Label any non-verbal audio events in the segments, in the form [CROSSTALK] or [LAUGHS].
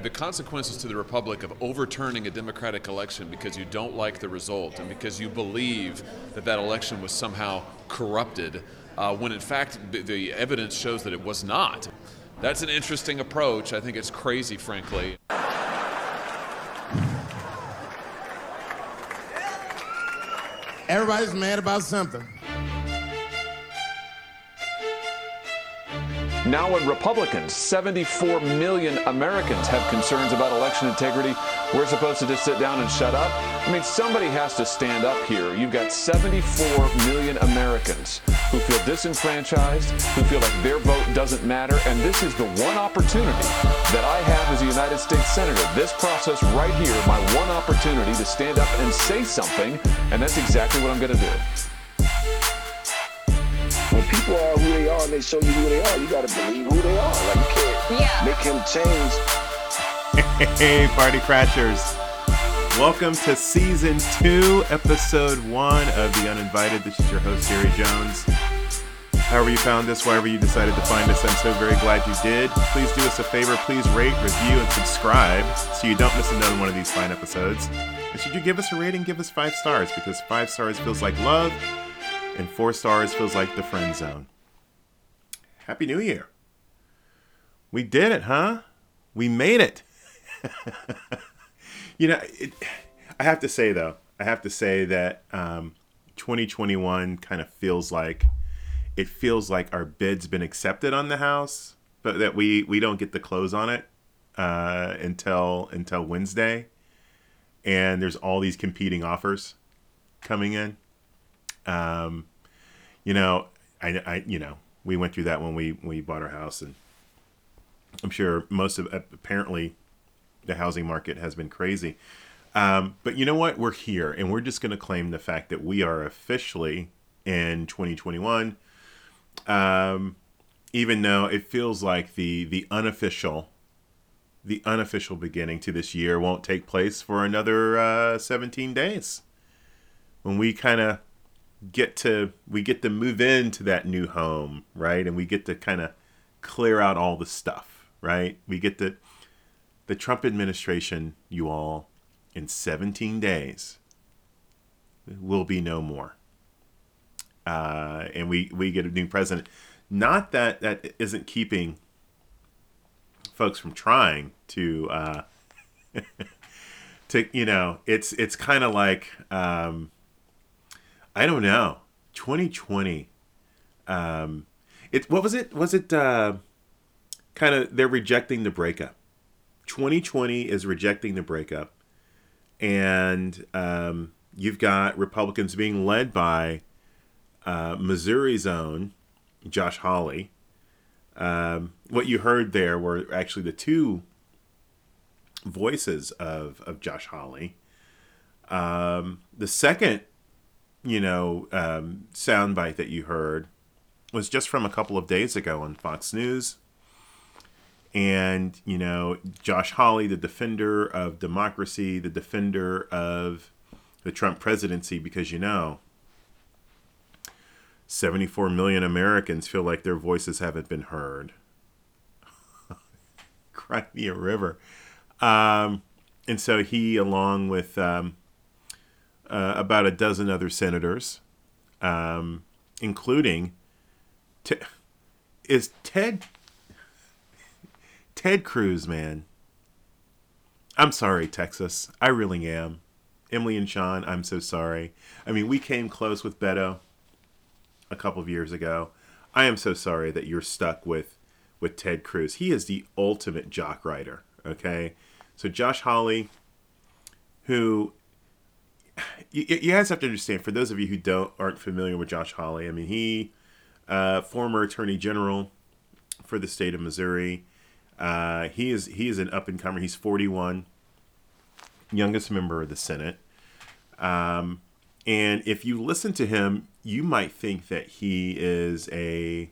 the consequences to the republic of overturning a democratic election because you don't like the result and because you believe that that election was somehow corrupted, uh, when in fact the, the evidence shows that it was not. That's an interesting approach. I think it's crazy, frankly. Everybody's mad about something. Now, when Republicans, 74 million Americans, have concerns about election integrity, we're supposed to just sit down and shut up? I mean, somebody has to stand up here. You've got 74 million Americans who feel disenfranchised, who feel like their vote doesn't matter, and this is the one opportunity that I have as a United States Senator. This process right here, my one opportunity to stand up and say something, and that's exactly what I'm going to do when people are who they and they show you who they are, you gotta believe who they are. Like you can't yeah. make him change. Hey, party crashers. Welcome to season two, episode one of The Uninvited. This is your host, Jerry Jones. However, you found this, wherever you decided to find us, I'm so very glad you did. Please do us a favor. Please rate, review, and subscribe so you don't miss another one of these fine episodes. And should you give us a rating, give us five stars because five stars feels like love and four stars feels like the friend zone. Happy New Year. We did it, huh? We made it. [LAUGHS] you know, it, I have to say, though, I have to say that um, 2021 kind of feels like it feels like our bid's been accepted on the house, but that we we don't get the close on it uh, until until Wednesday, and there's all these competing offers coming in. Um, you know, I, I, you know, we went through that when we we bought our house, and I'm sure most of apparently the housing market has been crazy. Um, but you know what? We're here, and we're just going to claim the fact that we are officially in 2021. Um, even though it feels like the the unofficial the unofficial beginning to this year won't take place for another uh, 17 days when we kind of get to we get to move into that new home right? And we get to kind of clear out all the stuff right? We get the the trump administration you all in 17 days will be no more. Uh, and we we get a new president. Not that that isn't keeping folks from trying to uh, [LAUGHS] to you know it's it's kind of like um, I don't know. 2020. Um, it what was it? Was it uh, kind of they're rejecting the breakup? 2020 is rejecting the breakup, and um, you've got Republicans being led by uh, Missouri's own Josh Hawley. Um, what you heard there were actually the two voices of of Josh Hawley. Um, the second you know, um, soundbite that you heard was just from a couple of days ago on Fox News. And, you know, Josh Hawley, the defender of democracy, the defender of the Trump presidency, because, you know, 74 million Americans feel like their voices haven't been heard. [LAUGHS] Cry me a river. Um, and so he, along with um, uh, about a dozen other senators, um, including is Ted Ted Cruz, man. I'm sorry, Texas. I really am. Emily and Sean, I'm so sorry. I mean, we came close with Beto a couple of years ago. I am so sorry that you're stuck with with Ted Cruz. He is the ultimate jock rider. Okay, so Josh Hawley, who you, you, guys have to understand for those of you who don't aren't familiar with Josh Hawley. I mean, he uh, former Attorney General for the state of Missouri. Uh, he is he is an up and comer. He's 41, youngest member of the Senate. Um, and if you listen to him, you might think that he is a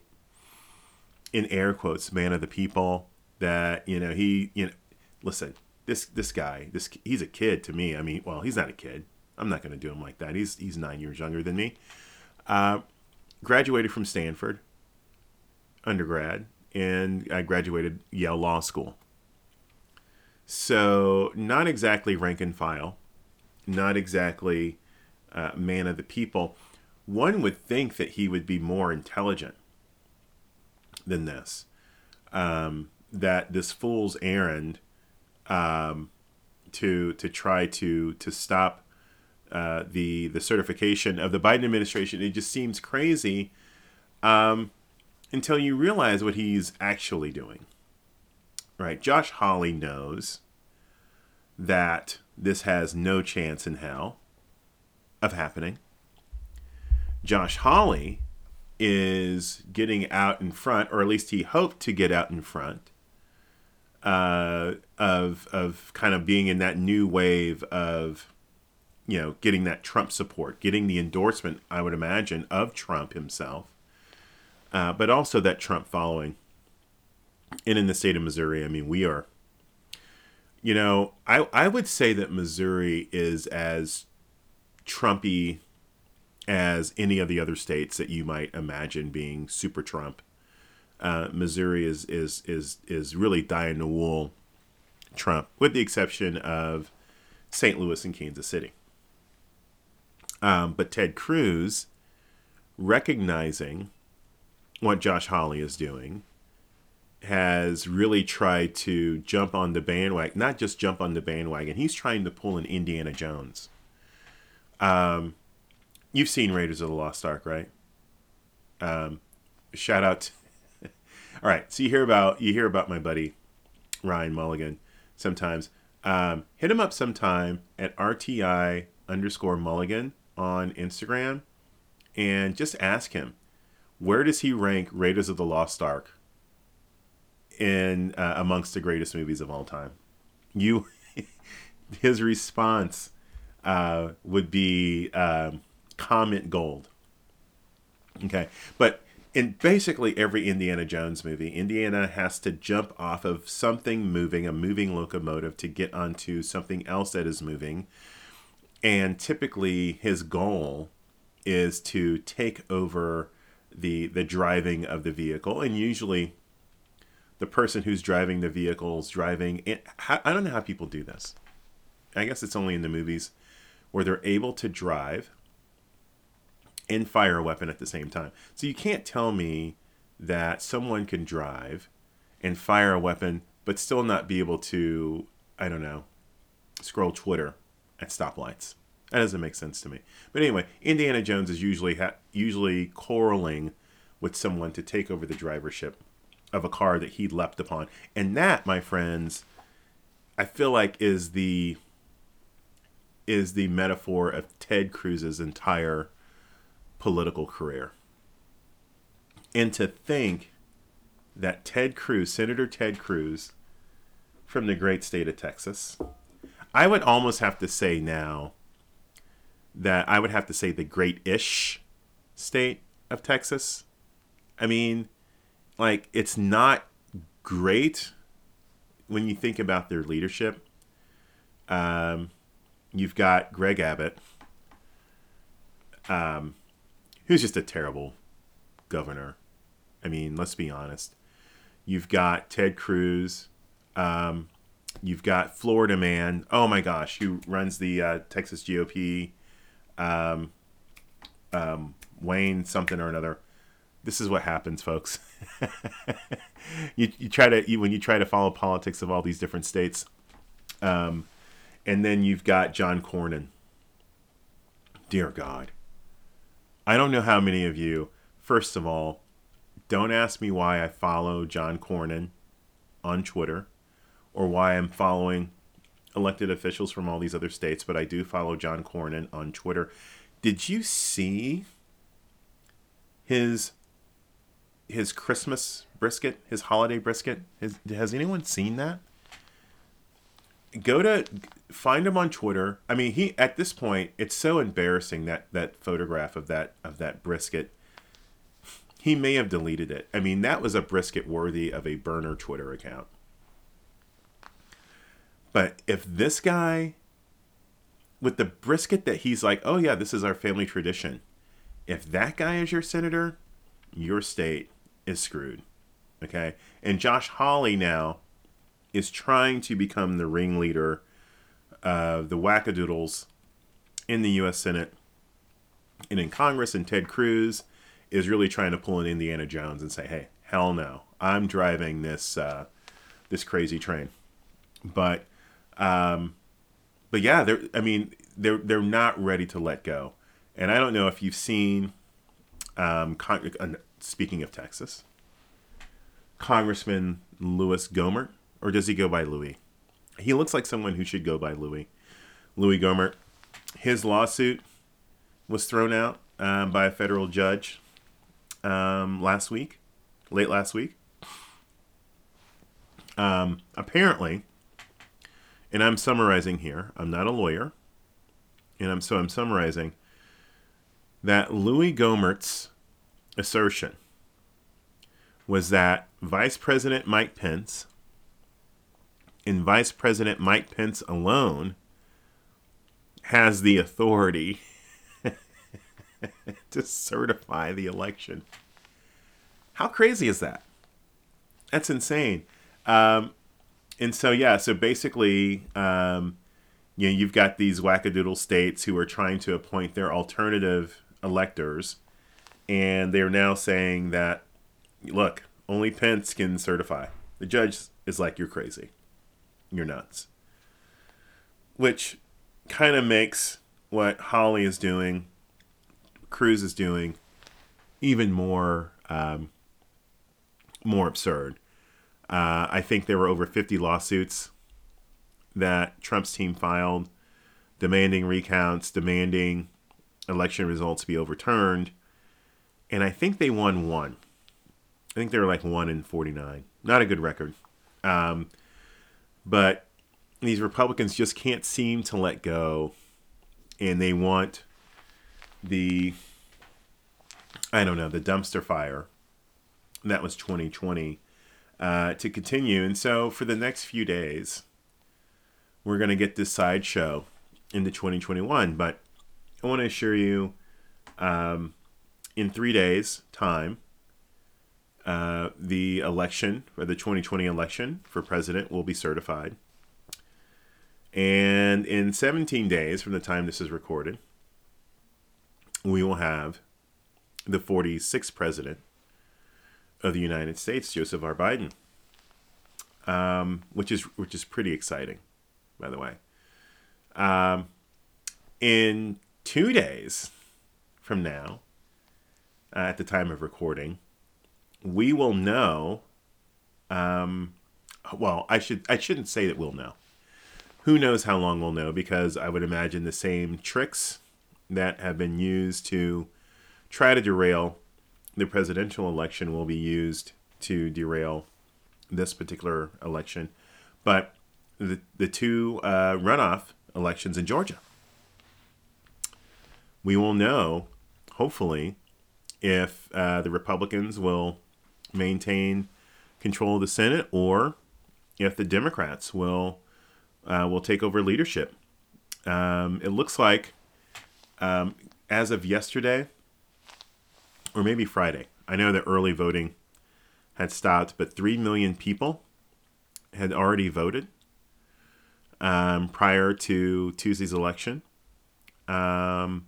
in air quotes man of the people. That you know he you know listen this this guy this he's a kid to me. I mean, well, he's not a kid I'm not going to do him like that. He's he's nine years younger than me. Uh, graduated from Stanford, undergrad, and I graduated Yale Law School. so not exactly rank and file, not exactly uh, man of the people. One would think that he would be more intelligent than this. Um, that this fool's errand um, to to try to to stop uh, the the certification of the Biden administration. It just seems crazy um, until you realize what he's actually doing. Right, Josh Hawley knows that this has no chance in hell of happening. Josh Hawley is getting out in front, or at least he hoped to get out in front uh, of of kind of being in that new wave of you know getting that Trump support, getting the endorsement, I would imagine, of Trump himself, uh, but also that Trump following. And in the state of Missouri, I mean, we are. You know, I I would say that Missouri is as Trumpy as any of the other states that you might imagine being super Trump. Uh, Missouri is is is is really dying the wool Trump, with the exception of St. Louis and Kansas City. Um, but Ted Cruz, recognizing what Josh Hawley is doing, has really tried to jump on the bandwagon. Not just jump on the bandwagon. He's trying to pull an Indiana Jones. Um, you've seen Raiders of the Lost Ark, right? Um, shout out. To, [LAUGHS] all right, so you hear about you hear about my buddy Ryan Mulligan sometimes. Um, hit him up sometime at RTI underscore Mulligan on Instagram, and just ask him where does he rank Raiders of the Lost Ark in uh, amongst the greatest movies of all time. You, [LAUGHS] his response uh, would be um, comment gold. Okay, but in basically every Indiana Jones movie, Indiana has to jump off of something moving, a moving locomotive, to get onto something else that is moving. And typically, his goal is to take over the the driving of the vehicle, and usually, the person who's driving the vehicle is driving. I don't know how people do this. I guess it's only in the movies where they're able to drive and fire a weapon at the same time. So you can't tell me that someone can drive and fire a weapon but still not be able to, I don't know, scroll Twitter at stoplights. That doesn't make sense to me. But anyway, Indiana Jones is usually ha- usually quarreling with someone to take over the drivership of a car that he leapt upon. And that, my friends, I feel like is the is the metaphor of Ted Cruz's entire political career. And to think that Ted Cruz, Senator Ted Cruz, from the great state of Texas, I would almost have to say now that I would have to say the great ish state of Texas. I mean, like, it's not great when you think about their leadership. Um, you've got Greg Abbott, um, who's just a terrible governor. I mean, let's be honest. You've got Ted Cruz. Um, you've got Florida man. Oh my gosh, who runs the uh, Texas GOP? Um, um, Wayne something or another. This is what happens, folks. [LAUGHS] you, you try to you, when you try to follow politics of all these different states. Um, and then you've got John Cornyn. Dear God. I don't know how many of you, first of all, don't ask me why I follow John Cornyn on Twitter or why I'm following elected officials from all these other states, but I do follow John Cornyn on Twitter. Did you see his his Christmas brisket, his holiday brisket? Has, has anyone seen that? Go to find him on Twitter. I mean, he at this point, it's so embarrassing that that photograph of that of that brisket. He may have deleted it. I mean, that was a brisket worthy of a burner Twitter account. But if this guy with the brisket that he's like, "Oh yeah, this is our family tradition." If that guy is your senator, your state is screwed. Okay? And Josh Hawley now is trying to become the ringleader of the wackadoodles in the U.S. Senate and in Congress, and Ted Cruz is really trying to pull an Indiana Jones and say, "Hey, hell no, I'm driving this uh, this crazy train." But, um, but yeah, they're. I mean, they're they're not ready to let go, and I don't know if you've seen. Um, con- uh, speaking of Texas, Congressman Louis Gohmert, or does he go by Louis? He looks like someone who should go by Louis. Louis Gohmert. His lawsuit was thrown out um, by a federal judge um, last week, late last week. Um, apparently, and I'm summarizing here. I'm not a lawyer, and I'm so I'm summarizing that Louis Gohmert's assertion was that Vice President Mike Pence and Vice President Mike Pence alone has the authority [LAUGHS] to certify the election. How crazy is that? That's insane. Um, and so, yeah, so basically, um, you know, you've got these wackadoodle states who are trying to appoint their alternative electors, and they're now saying that, look, only Pence can certify. The judge is like, you're crazy. You're nuts. Which kind of makes what Hawley is doing, Cruz is doing, even more um, more absurd. Uh, I think there were over 50 lawsuits that Trump's team filed demanding recounts, demanding election results be overturned. And I think they won one. I think they were like one in 49. Not a good record. Um, but these Republicans just can't seem to let go. And they want the, I don't know, the dumpster fire. That was 2020 uh, to continue. And so for the next few days, we're going to get this sideshow into 2021. But I want to assure you, um, in three days' time, uh, the election, or the 2020 election for president, will be certified. And in 17 days from the time this is recorded, we will have the 46th president of the United States, Joseph R. Biden, um, which is which is pretty exciting, by the way. Um, in two days from now, uh, at the time of recording, we will know. Um, well, I should I shouldn't say that we'll know. Who knows how long we'll know? Because I would imagine the same tricks that have been used to try to derail the presidential election will be used to derail this particular election. But the, the two uh, runoff elections in Georgia, we will know, hopefully, if uh, the Republicans will maintain control of the Senate or if the Democrats will uh, will take over leadership. Um, it looks like, um, as of yesterday, or maybe Friday. I know that early voting had stopped, but 3 million people had already voted um, prior to Tuesday's election. Um,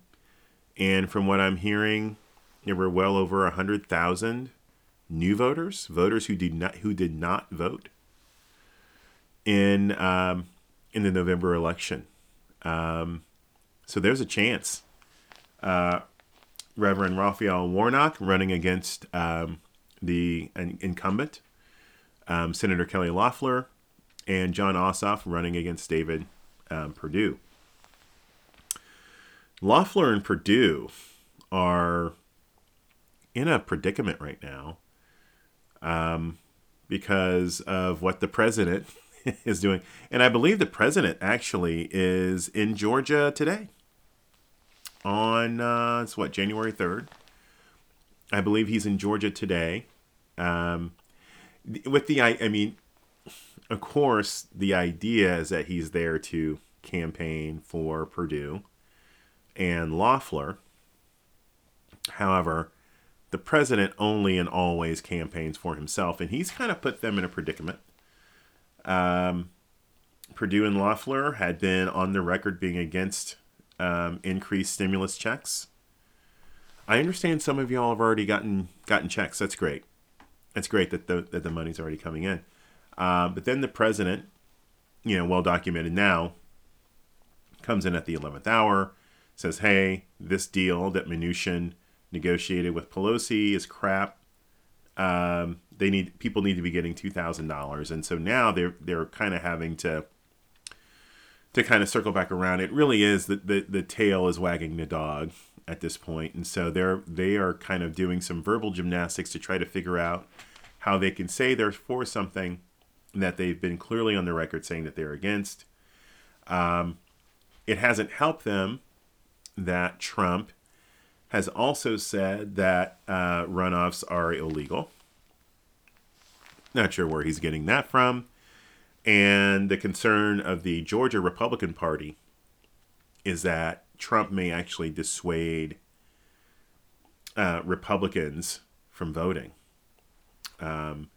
and from what I'm hearing, there were well over 100,000 new voters, voters who did not who did not vote in um, in the November election. Um, so there's a chance. Uh, Reverend Raphael Warnock running against um, the incumbent, um, Senator Kelly Loeffler, and Jon Ossoff running against David um, Perdue. Loeffler and Perdue are in a predicament right now um, because of what the president [LAUGHS] is doing. And I believe the president actually is in Georgia today on uh, it's what January third. I believe he's in Georgia today. Um, with the I, I mean, of course, the idea is that he's there to campaign for Perdue and Loeffler. However, the president only and always campaigns for himself, and he's kind of put them in a predicament Um, Perdue and Loeffler had been on the record being against um, increased stimulus checks. I understand some of y'all have already gotten gotten checks. That's great. That's great that the that the money's already coming in. Uh, but then the president, you know, well documented now, comes in at the eleventh hour, says, "Hey, this deal that Mnuchin negotiated with Pelosi is crap. Um, they need people need to be getting two thousand dollars, and so now they're they're kind of having to." To kind of circle back around, it really is that the, the tail is wagging the dog at this point, and so they're they are kind of doing some verbal gymnastics to try to figure out how they can say they're for something that they've been clearly on the record saying that they're against. Um, it hasn't helped them that Trump has also said that uh, runoffs are illegal. Not sure where he's getting that from. And the concern of the Georgia Republican Party is that Trump may actually dissuade uh, Republicans from voting. Um,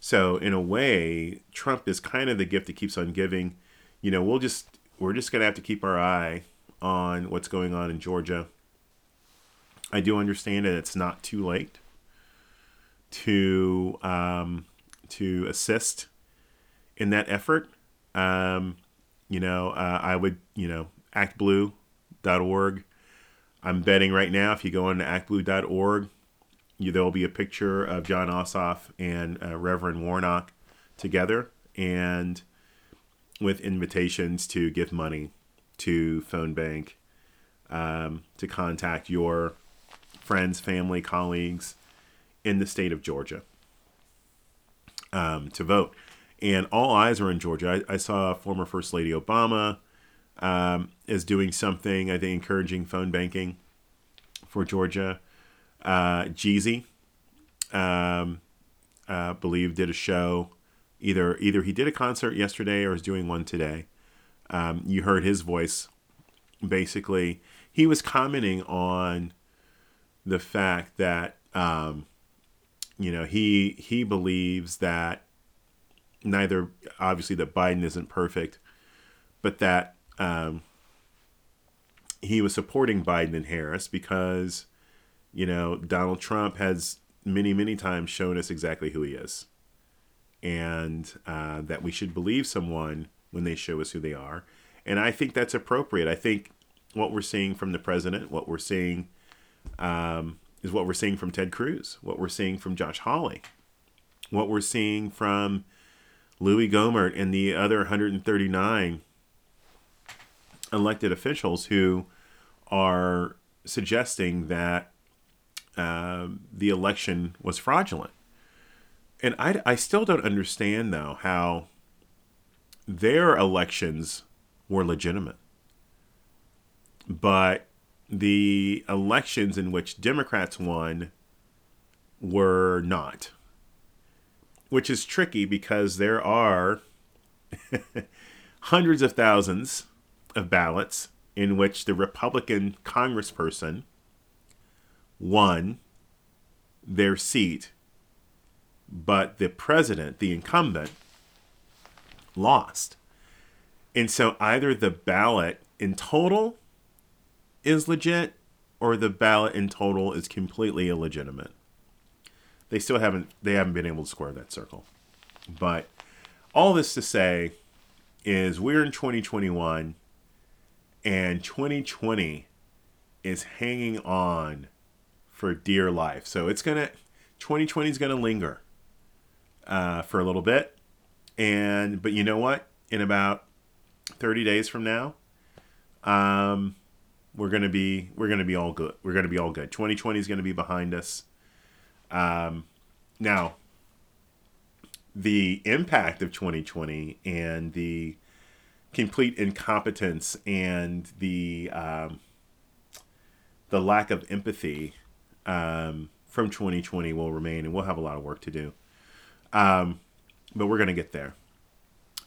so in a way, Trump is kind of the gift that keeps on giving. You know, we'll just we're just gonna have to keep our eye on what's going on in Georgia. I do understand that it's not too late to um, to assist in that effort. Um, you know, uh, I would you know actblue.org. I'm betting right now if you go on to actblue.org, you, there will be a picture of Jon Ossoff and uh, Reverend Warnock together, and with invitations to give money to Phone Bank, um, to contact your friends, family, colleagues in the state of Georgia um, to vote. And all eyes are in Georgia. I, I saw former First Lady Obama um, is doing something, I think, encouraging phone banking for Georgia. Uh, Jeezy, um, uh, believe, did a show. Either either he did a concert yesterday or is doing one today. Um, you heard his voice. Basically, he was commenting on the fact that um, you know he he believes that neither obviously that Biden isn't perfect, but that um, he was supporting Biden and Harris because you know Donald Trump has many many times shown us exactly who he is, and uh, that we should believe someone when they show us who they are, and I think that's appropriate. I think what we're seeing from the president, what we're seeing um, is what we're seeing from Ted Cruz, what we're seeing from Josh Hawley, what we're seeing from Louis Gohmert and the other 139 elected officials who are suggesting that um, the election was fraudulent. And I, I still don't understand, though, how their elections were legitimate. But the elections in which Democrats won were not. Which is tricky because there are [LAUGHS] hundreds of thousands of ballots in which the Republican congressperson won their seat, but the president, the incumbent, lost. And so either the ballot in total is legit or the ballot in total is completely illegitimate. They still haven't they haven't been able to square that circle. But all this to say is we're in 2021 and 2020 is hanging on for dear life. So it's gonna 2020 is gonna linger uh, for a little bit, and but you know what? In about 30 days from now, um, we're gonna be we're gonna be all good. We're gonna be all good. 2020 is gonna be behind us. Um, now, the impact of 2020 and the complete incompetence and the um, the lack of empathy um, from 2020 will remain, and we'll have a lot of work to do. Um, but we're gonna get there.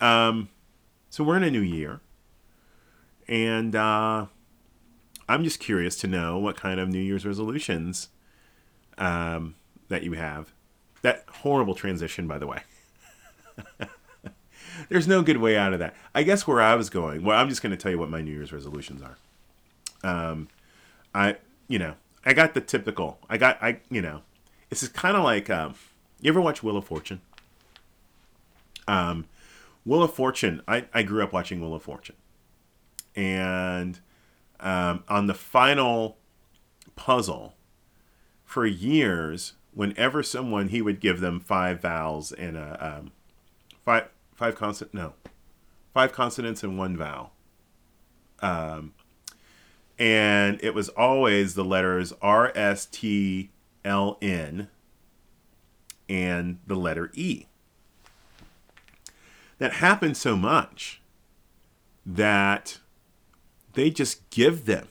Um, so we're in a new year, and uh, I'm just curious to know what kind of New Year's resolutions um, that you have. That horrible transition, by the way. [LAUGHS] there's no good way out of that. I guess where I was going. Well, I'm just going to tell you what my New Year's resolutions are. Um, I you know I got the typical. I got I you know, it's is kind of like um, you ever watch Wheel of Fortune? Um, Wheel of Fortune. I I grew up watching Wheel of Fortune, and um, on the final puzzle, for years, whenever someone he would give them five vowels and a um, five five consonant no five consonants and one vowel. Um, and it was always the letters R S T L N and the letter E. That happened so much that they just give them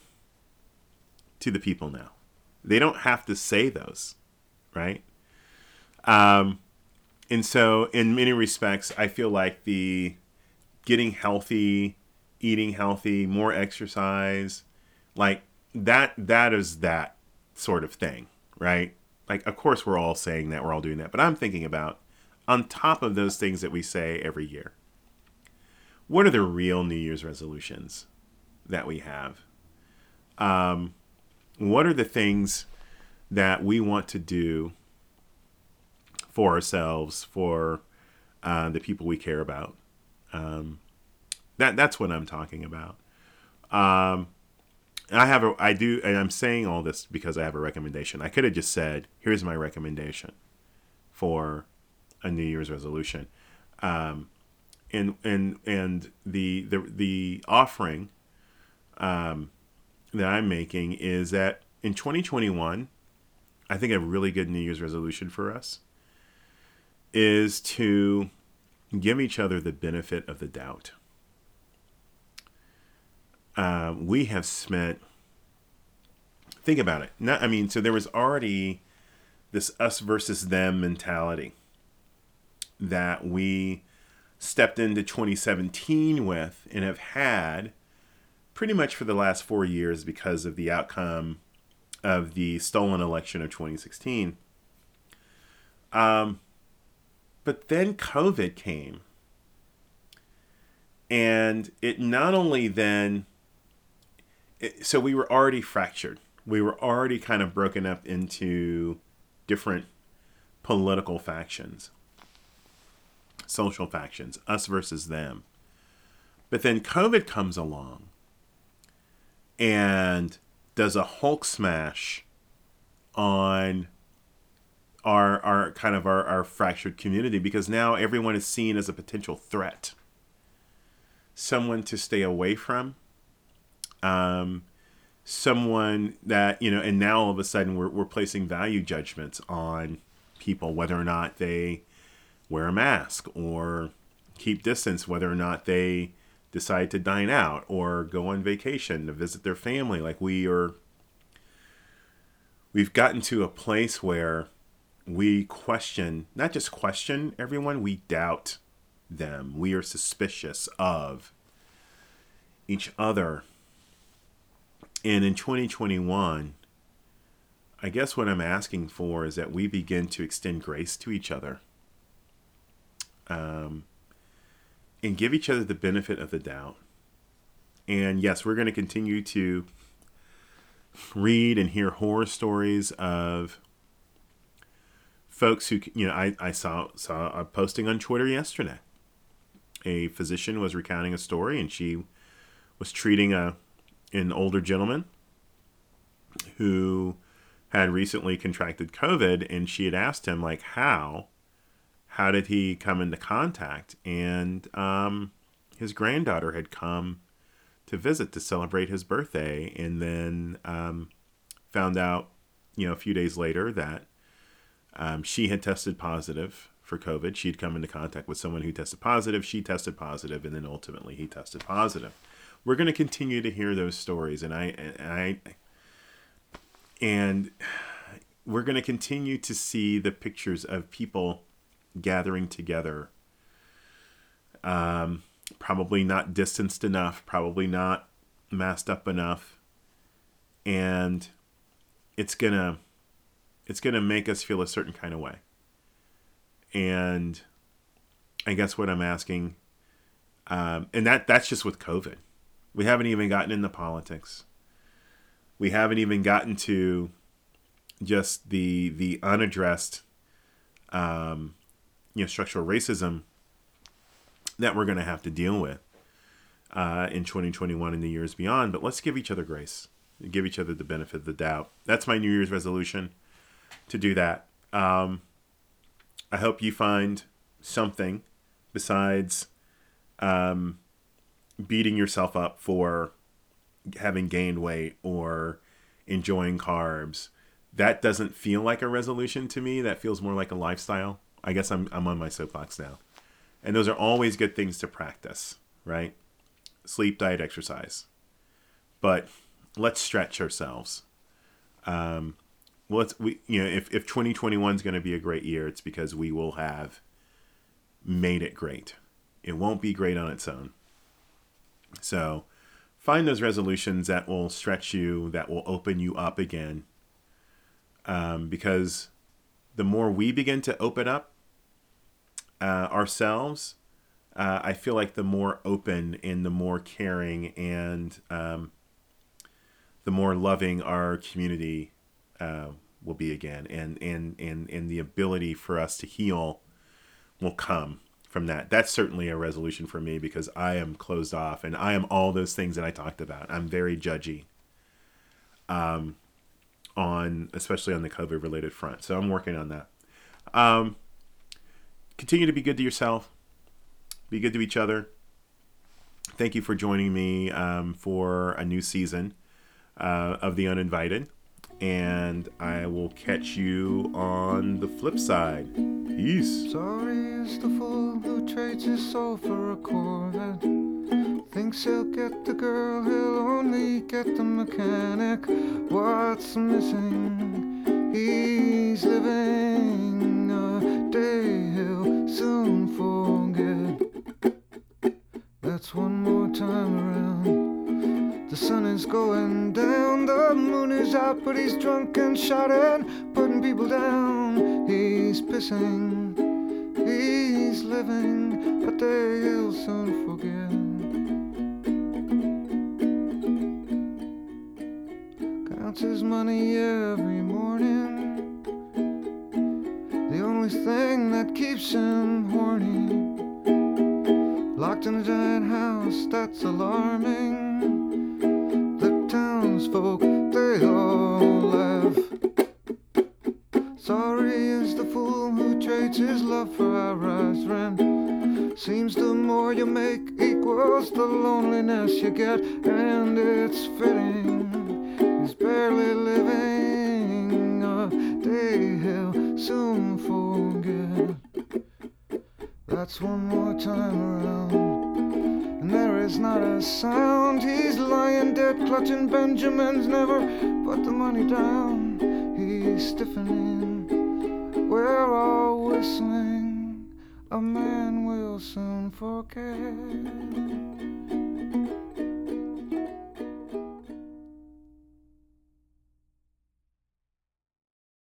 to the people now. They don't have to say those, right? Um, and so, in many respects, I feel like the getting healthy, eating healthy, more exercise, like that that is that sort of thing right like of course we're all saying that we're all doing that but i'm thinking about on top of those things that we say every year what are the real new year's resolutions that we have um, what are the things that we want to do for ourselves for uh, the people we care about. Um, that that's what i'm talking about. Um, and I have a, I do, and I'm saying all this because I have a recommendation. I could have just said, "Here's my recommendation for a New Year's resolution," um, and and and the the the offering um, that I'm making is that in 2021, I think a really good New Year's resolution for us is to give each other the benefit of the doubt. Uh, we have spent think about it not i mean so there was already this us versus them mentality that we stepped into 2017 with and have had pretty much for the last four years because of the outcome of the stolen election of 2016 um, but then covid came and it not only then so we were already fractured. We were already kind of broken up into different political factions, social factions, us versus them. But then COVID comes along and does a Hulk smash on our our kind of our, our fractured community because now everyone is seen as a potential threat. Someone to stay away from um, someone that you know and now all of a sudden we're, we're placing value judgments on people whether or not they wear a mask or keep distance whether or not they decide to dine out or go on vacation to visit their family. Like we are we've gotten to a place where we question not just question everyone we doubt them. We are suspicious of each other. And in 2021, I guess what I'm asking for is that we begin to extend grace to each other. Um, and give each other the benefit of the doubt. And yes, we're going to continue to read and hear horror stories of folks who, you know, I, I saw, saw a posting on Twitter yesterday. A physician was recounting a story and she was treating a an older gentleman who had recently contracted COVID, and she had asked him like how, how did he come into contact? And um, his granddaughter had come to visit to celebrate his birthday, and then um, found out, you know, a few days later that um, she had tested positive for COVID. She'd come into contact with someone who tested positive. She tested positive, and then ultimately he tested positive we're going to continue to hear those stories and I and I and we're going to continue to see the pictures of people gathering together um, probably not distanced enough probably not masked up enough and it's to it's to make us feel a certain kind of way and i guess what i'm asking Um, and that that's just with COVID. We haven't even gotten into politics. We haven't even gotten to just the the unaddressed um, you know structural racism that we're going to have to deal with uh, in 2021 and the years beyond. But let's give each other grace, give each other the benefit of the doubt. That's my New Year's resolution to do that. Um, I hope you find something besides um, beating yourself up for having gained weight or enjoying carbs. That doesn't feel like a resolution to me. That feels more like a lifestyle. I guess I'm, I'm on my soapbox now. And those are always good things to practice, right? Sleep, diet, exercise. But let's stretch ourselves. Um, let's, we, you know, if, if 2021 is going to be a great year, it's because we will have made it great. It won't be great on its own. So find those resolutions that will stretch you, that will open you up again. Um, because the more we begin to open up uh, ourselves, uh, I feel like the more open and the more caring and um, the more loving our community uh, will be again, and and and and the ability for us to heal will come from that. That's certainly a resolution for me because I am closed off and I am all those things that I talked about. I'm very judgy. Um, on especially on the COVID related front. So I'm working on that. Um, continue to be good to yourself. Be good to each other. Thank you for joining me um, for a new season uh, of The Uninvited. And I will catch you on the flip side. Peace. Sorry is the fool who trades his soul for a Corvette. Thinks he'll get the girl, he'll only get the mechanic. What's missing? He's living a day he'll soon forget. That's one more time around. The sun is going down, the moon is out, but he's drunk and shouting, putting people down. He's pissing, he's living a day he'll soon forget. Counts his money every morning. The only thing that keeps him horny. Locked in a giant house that's alarming. The townsfolk, they all laugh. Sorry is the fool who trades his love for our rise rent. Seems the more you make equals the loneliness you get, and it's fitting. Barely living a day he'll soon forget. That's one more time around. And there is not a sound. He's lying dead, clutching Benjamins, never put the money down. He's stiffening. We're all whistling. A man will soon forget.